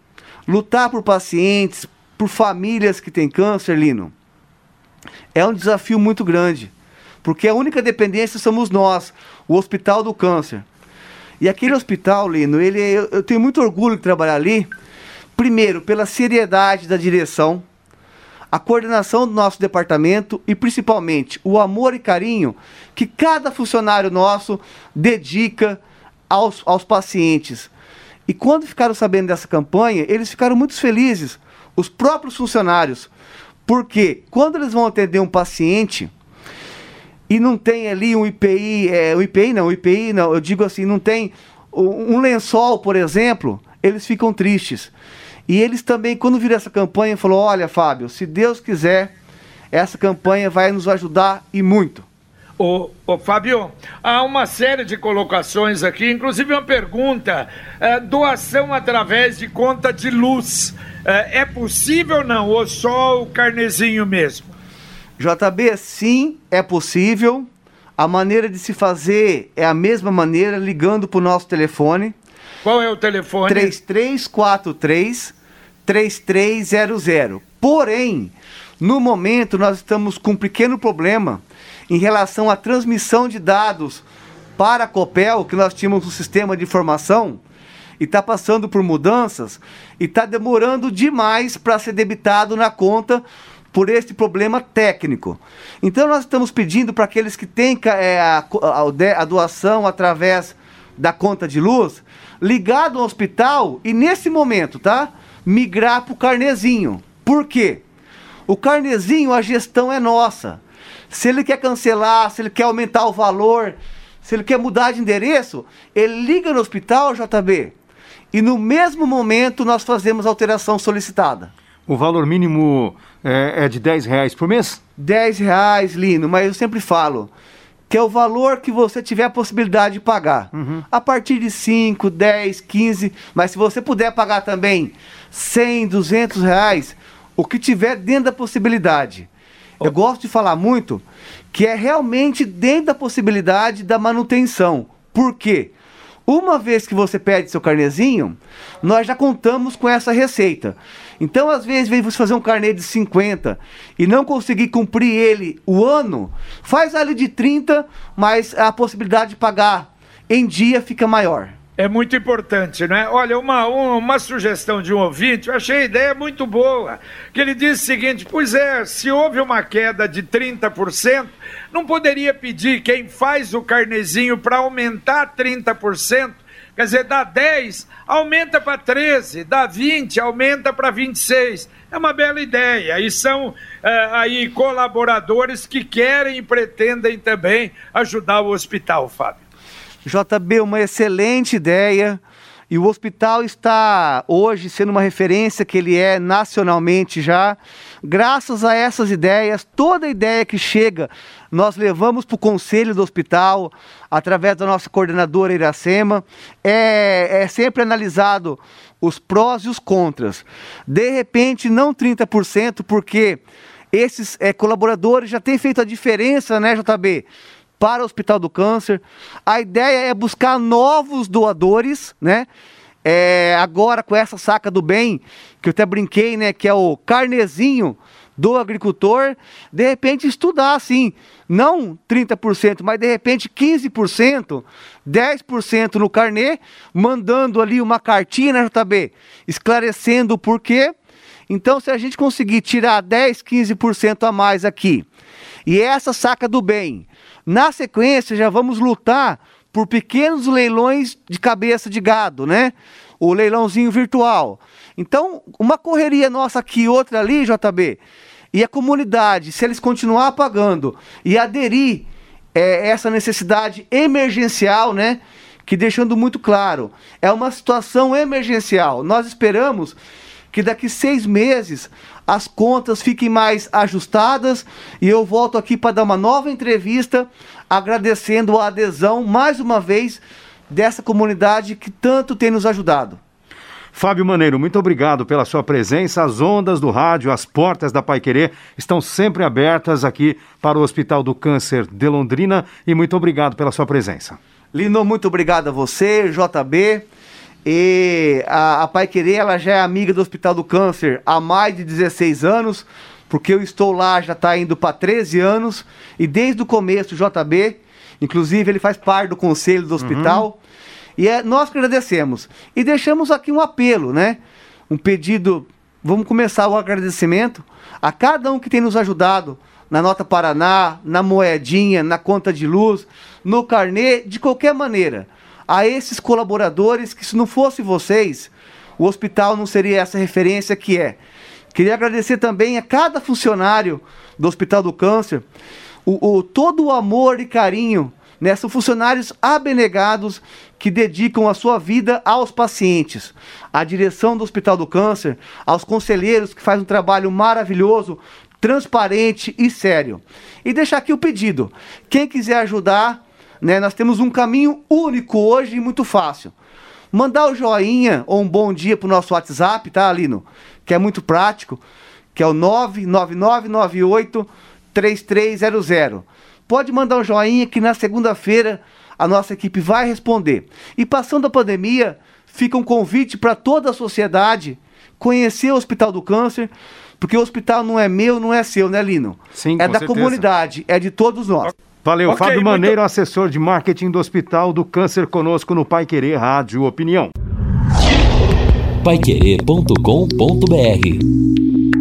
lutar por pacientes, por famílias que têm câncer, Lino, é um desafio muito grande. Porque a única dependência somos nós, o Hospital do Câncer. E aquele hospital, Lino, ele, eu, eu tenho muito orgulho de trabalhar ali. Primeiro, pela seriedade da direção, a coordenação do nosso departamento e principalmente o amor e carinho que cada funcionário nosso dedica aos, aos pacientes. E quando ficaram sabendo dessa campanha, eles ficaram muito felizes, os próprios funcionários, porque quando eles vão atender um paciente e não tem ali um IPI, é, um IPI não, um IPI não, eu digo assim, não tem um lençol, por exemplo, eles ficam tristes. E eles também, quando viram essa campanha, falou: olha, Fábio, se Deus quiser, essa campanha vai nos ajudar e muito. Ô, ô, Fábio, há uma série de colocações aqui, inclusive uma pergunta: é, doação através de conta de luz. É, é possível ou não? Ou só o carnezinho mesmo? JB, sim, é possível. A maneira de se fazer é a mesma maneira, ligando para o nosso telefone. Qual é o telefone? 3343 3300. Porém, no momento nós estamos com um pequeno problema em relação à transmissão de dados para a Copel, que nós tínhamos um sistema de informação e está passando por mudanças e está demorando demais para ser debitado na conta por este problema técnico. Então nós estamos pedindo para aqueles que têm é, a, a, a, doação através da conta de luz, ligado ao hospital e nesse momento, tá? Migrar para o carnezinho. Por quê? O carnezinho, a gestão é nossa. Se ele quer cancelar, se ele quer aumentar o valor, se ele quer mudar de endereço, ele liga no hospital, JB, e no mesmo momento nós fazemos a alteração solicitada. O valor mínimo é, é de 10 reais por mês? 10 reais, Lino, mas eu sempre falo que é o valor que você tiver a possibilidade de pagar. Uhum. A partir de 5, 10, 15, mas se você puder pagar também 100, 200 reais, o que tiver dentro da possibilidade. Oh. Eu gosto de falar muito que é realmente dentro da possibilidade da manutenção. Por quê? Uma vez que você pede seu carnezinho, nós já contamos com essa receita. Então, às vezes, vem você fazer um carnê de 50 e não conseguir cumprir ele o ano, faz ali de 30, mas a possibilidade de pagar em dia fica maior. É muito importante, né? Olha, uma, uma sugestão de um ouvinte, eu achei a ideia muito boa, que ele disse o seguinte, pois é, se houve uma queda de 30%, não poderia pedir quem faz o carnezinho para aumentar 30%, Quer dizer, dá 10, aumenta para 13, dá 20, aumenta para 26. É uma bela ideia. E são é, aí colaboradores que querem e pretendem também ajudar o hospital, Fábio. JB, uma excelente ideia. E o hospital está hoje sendo uma referência que ele é nacionalmente já. Graças a essas ideias, toda ideia que chega, nós levamos para o conselho do hospital, através da nossa coordenadora Iracema. É, é sempre analisado os prós e os contras. De repente, não 30%, porque esses é, colaboradores já têm feito a diferença, né, JB? para o Hospital do Câncer. A ideia é buscar novos doadores, né? É, agora com essa saca do bem, que eu até brinquei, né? Que é o carnezinho do agricultor, de repente estudar assim, não 30%, mas de repente 15%, 10% no carnê, mandando ali uma cartinha na JB, esclarecendo o porquê. Então, se a gente conseguir tirar 10, 15% a mais aqui, e essa saca do bem na sequência, já vamos lutar por pequenos leilões de cabeça de gado, né? O leilãozinho virtual. Então, uma correria nossa aqui, outra ali, JB, e a comunidade, se eles continuar pagando e aderir é, essa necessidade emergencial, né? Que deixando muito claro, é uma situação emergencial. Nós esperamos que daqui seis meses as contas fiquem mais ajustadas e eu volto aqui para dar uma nova entrevista agradecendo a adesão mais uma vez dessa comunidade que tanto tem nos ajudado. Fábio Maneiro, muito obrigado pela sua presença. As ondas do rádio, as portas da Pai Querer estão sempre abertas aqui para o Hospital do Câncer de Londrina e muito obrigado pela sua presença. Lino, muito obrigado a você, JB. E a, a Pai Querer, ela já é amiga do Hospital do Câncer há mais de 16 anos, porque eu estou lá já está indo para 13 anos, e desde o começo, o JB, inclusive ele faz parte do conselho do hospital, uhum. e é, nós que agradecemos. E deixamos aqui um apelo, né? Um pedido, vamos começar o agradecimento a cada um que tem nos ajudado na Nota Paraná, na moedinha, na conta de luz, no carnê, de qualquer maneira a esses colaboradores que se não fosse vocês, o hospital não seria essa referência que é. Queria agradecer também a cada funcionário do Hospital do Câncer, o, o todo o amor e carinho, né? São funcionários abnegados que dedicam a sua vida aos pacientes. A direção do Hospital do Câncer, aos conselheiros que fazem um trabalho maravilhoso, transparente e sério. E deixar aqui o pedido. Quem quiser ajudar, né? Nós temos um caminho único hoje e muito fácil. Mandar o joinha ou um bom dia para o nosso WhatsApp, tá, Alino? Que é muito prático, que é o 99998 3300. Pode mandar um joinha que na segunda-feira a nossa equipe vai responder. E passando a pandemia, fica um convite para toda a sociedade conhecer o Hospital do Câncer, porque o hospital não é meu, não é seu, né, Lino? Sim, é da certeza. comunidade, é de todos nós. Valeu, okay, Fábio Maneiro, muito... assessor de marketing do Hospital do Câncer, conosco no Pai Querer Rádio Opinião. Paiquerê.com.br